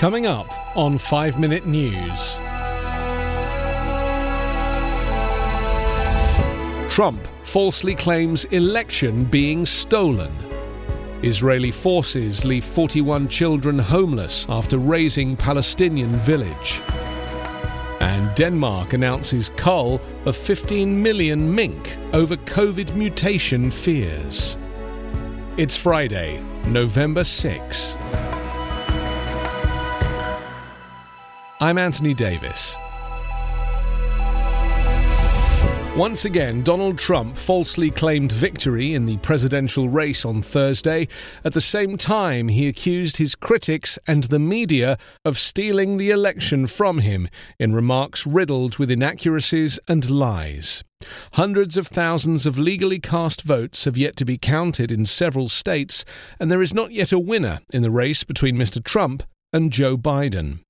Coming up on 5 Minute News. Trump falsely claims election being stolen. Israeli forces leave 41 children homeless after razing Palestinian village. And Denmark announces cull of 15 million mink over COVID mutation fears. It's Friday, November 6. I'm Anthony Davis. Once again, Donald Trump falsely claimed victory in the presidential race on Thursday. At the same time, he accused his critics and the media of stealing the election from him in remarks riddled with inaccuracies and lies. Hundreds of thousands of legally cast votes have yet to be counted in several states, and there is not yet a winner in the race between Mr. Trump and Joe Biden.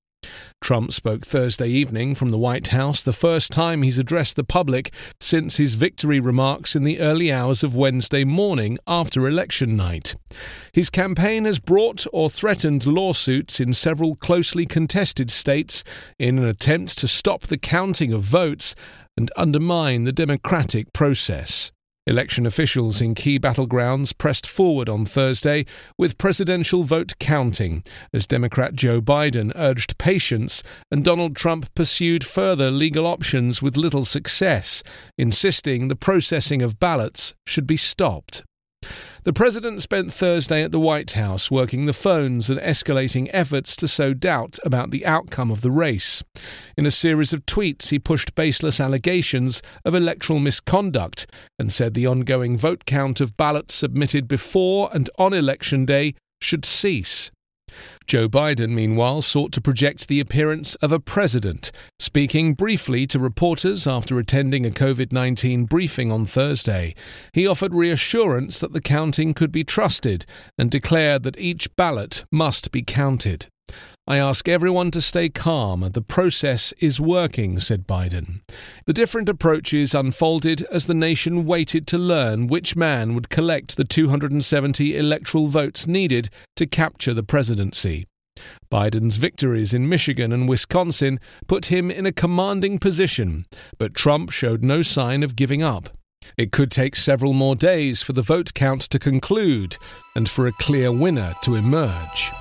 Trump spoke Thursday evening from the White House, the first time he's addressed the public since his victory remarks in the early hours of Wednesday morning after election night. His campaign has brought or threatened lawsuits in several closely contested states in an attempt to stop the counting of votes and undermine the democratic process. Election officials in key battlegrounds pressed forward on Thursday with presidential vote counting as Democrat Joe Biden urged patience and Donald Trump pursued further legal options with little success, insisting the processing of ballots should be stopped. The president spent Thursday at the White House working the phones and escalating efforts to sow doubt about the outcome of the race. In a series of tweets, he pushed baseless allegations of electoral misconduct and said the ongoing vote count of ballots submitted before and on election day should cease. Joe Biden, meanwhile, sought to project the appearance of a president, speaking briefly to reporters after attending a COVID 19 briefing on Thursday. He offered reassurance that the counting could be trusted and declared that each ballot must be counted. I ask everyone to stay calm. The process is working, said Biden. The different approaches unfolded as the nation waited to learn which man would collect the 270 electoral votes needed to capture the presidency. Biden's victories in Michigan and Wisconsin put him in a commanding position, but Trump showed no sign of giving up. It could take several more days for the vote count to conclude and for a clear winner to emerge.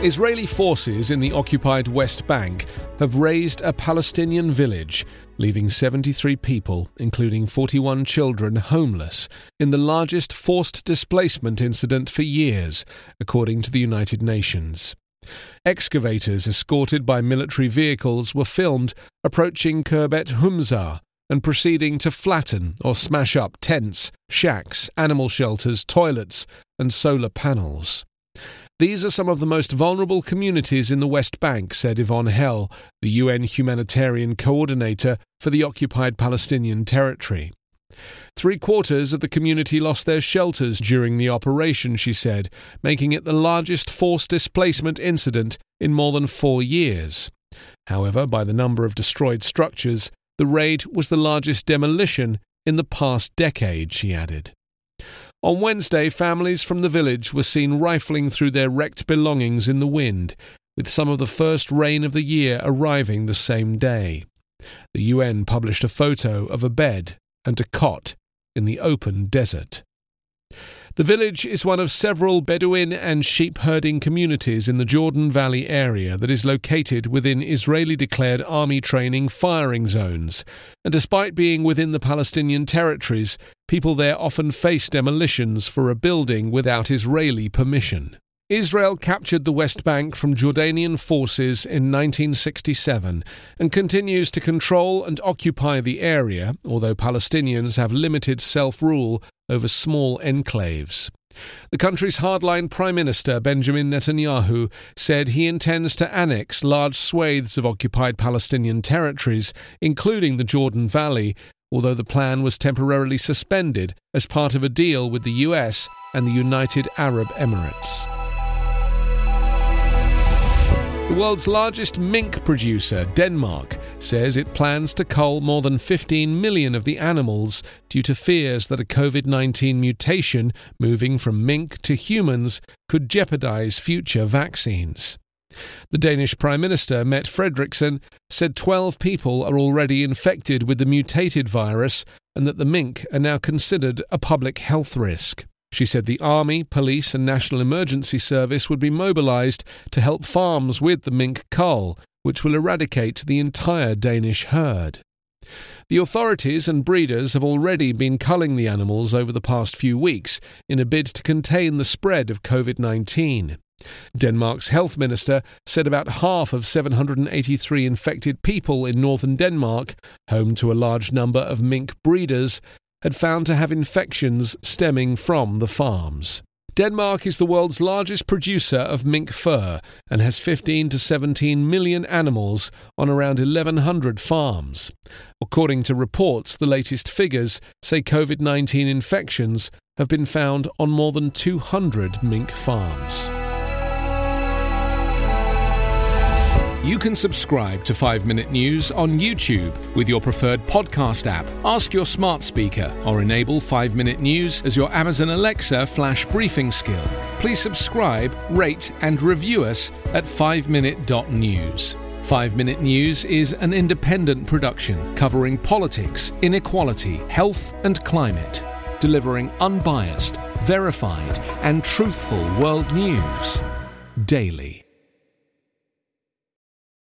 Israeli forces in the occupied West Bank have razed a Palestinian village, leaving 73 people, including 41 children, homeless in the largest forced displacement incident for years, according to the United Nations. Excavators escorted by military vehicles were filmed approaching Khirbet Humza and proceeding to flatten or smash up tents, shacks, animal shelters, toilets, and solar panels. These are some of the most vulnerable communities in the West Bank, said Yvonne Helle, the UN humanitarian coordinator for the occupied Palestinian territory. Three quarters of the community lost their shelters during the operation, she said, making it the largest forced displacement incident in more than four years. However, by the number of destroyed structures, the raid was the largest demolition in the past decade, she added. On Wednesday, families from the village were seen rifling through their wrecked belongings in the wind, with some of the first rain of the year arriving the same day. The UN published a photo of a bed and a cot in the open desert. The village is one of several Bedouin and sheep herding communities in the Jordan Valley area that is located within Israeli declared army training firing zones. And despite being within the Palestinian territories, people there often face demolitions for a building without Israeli permission. Israel captured the West Bank from Jordanian forces in 1967 and continues to control and occupy the area, although Palestinians have limited self rule over small enclaves. The country's hardline Prime Minister Benjamin Netanyahu said he intends to annex large swathes of occupied Palestinian territories, including the Jordan Valley, although the plan was temporarily suspended as part of a deal with the US and the United Arab Emirates. The world's largest mink producer, Denmark, says it plans to cull more than 15 million of the animals due to fears that a COVID 19 mutation moving from mink to humans could jeopardize future vaccines. The Danish Prime Minister, Mette Frederiksen, said 12 people are already infected with the mutated virus and that the mink are now considered a public health risk. She said the Army, Police, and National Emergency Service would be mobilised to help farms with the mink cull, which will eradicate the entire Danish herd. The authorities and breeders have already been culling the animals over the past few weeks in a bid to contain the spread of COVID 19. Denmark's health minister said about half of 783 infected people in northern Denmark, home to a large number of mink breeders, had found to have infections stemming from the farms. Denmark is the world's largest producer of mink fur and has 15 to 17 million animals on around 1,100 farms. According to reports, the latest figures say COVID 19 infections have been found on more than 200 mink farms. You can subscribe to 5 Minute News on YouTube with your preferred podcast app. Ask your smart speaker or enable 5 Minute News as your Amazon Alexa flash briefing skill. Please subscribe, rate, and review us at 5minute.news. 5 Minute News is an independent production covering politics, inequality, health, and climate, delivering unbiased, verified, and truthful world news daily.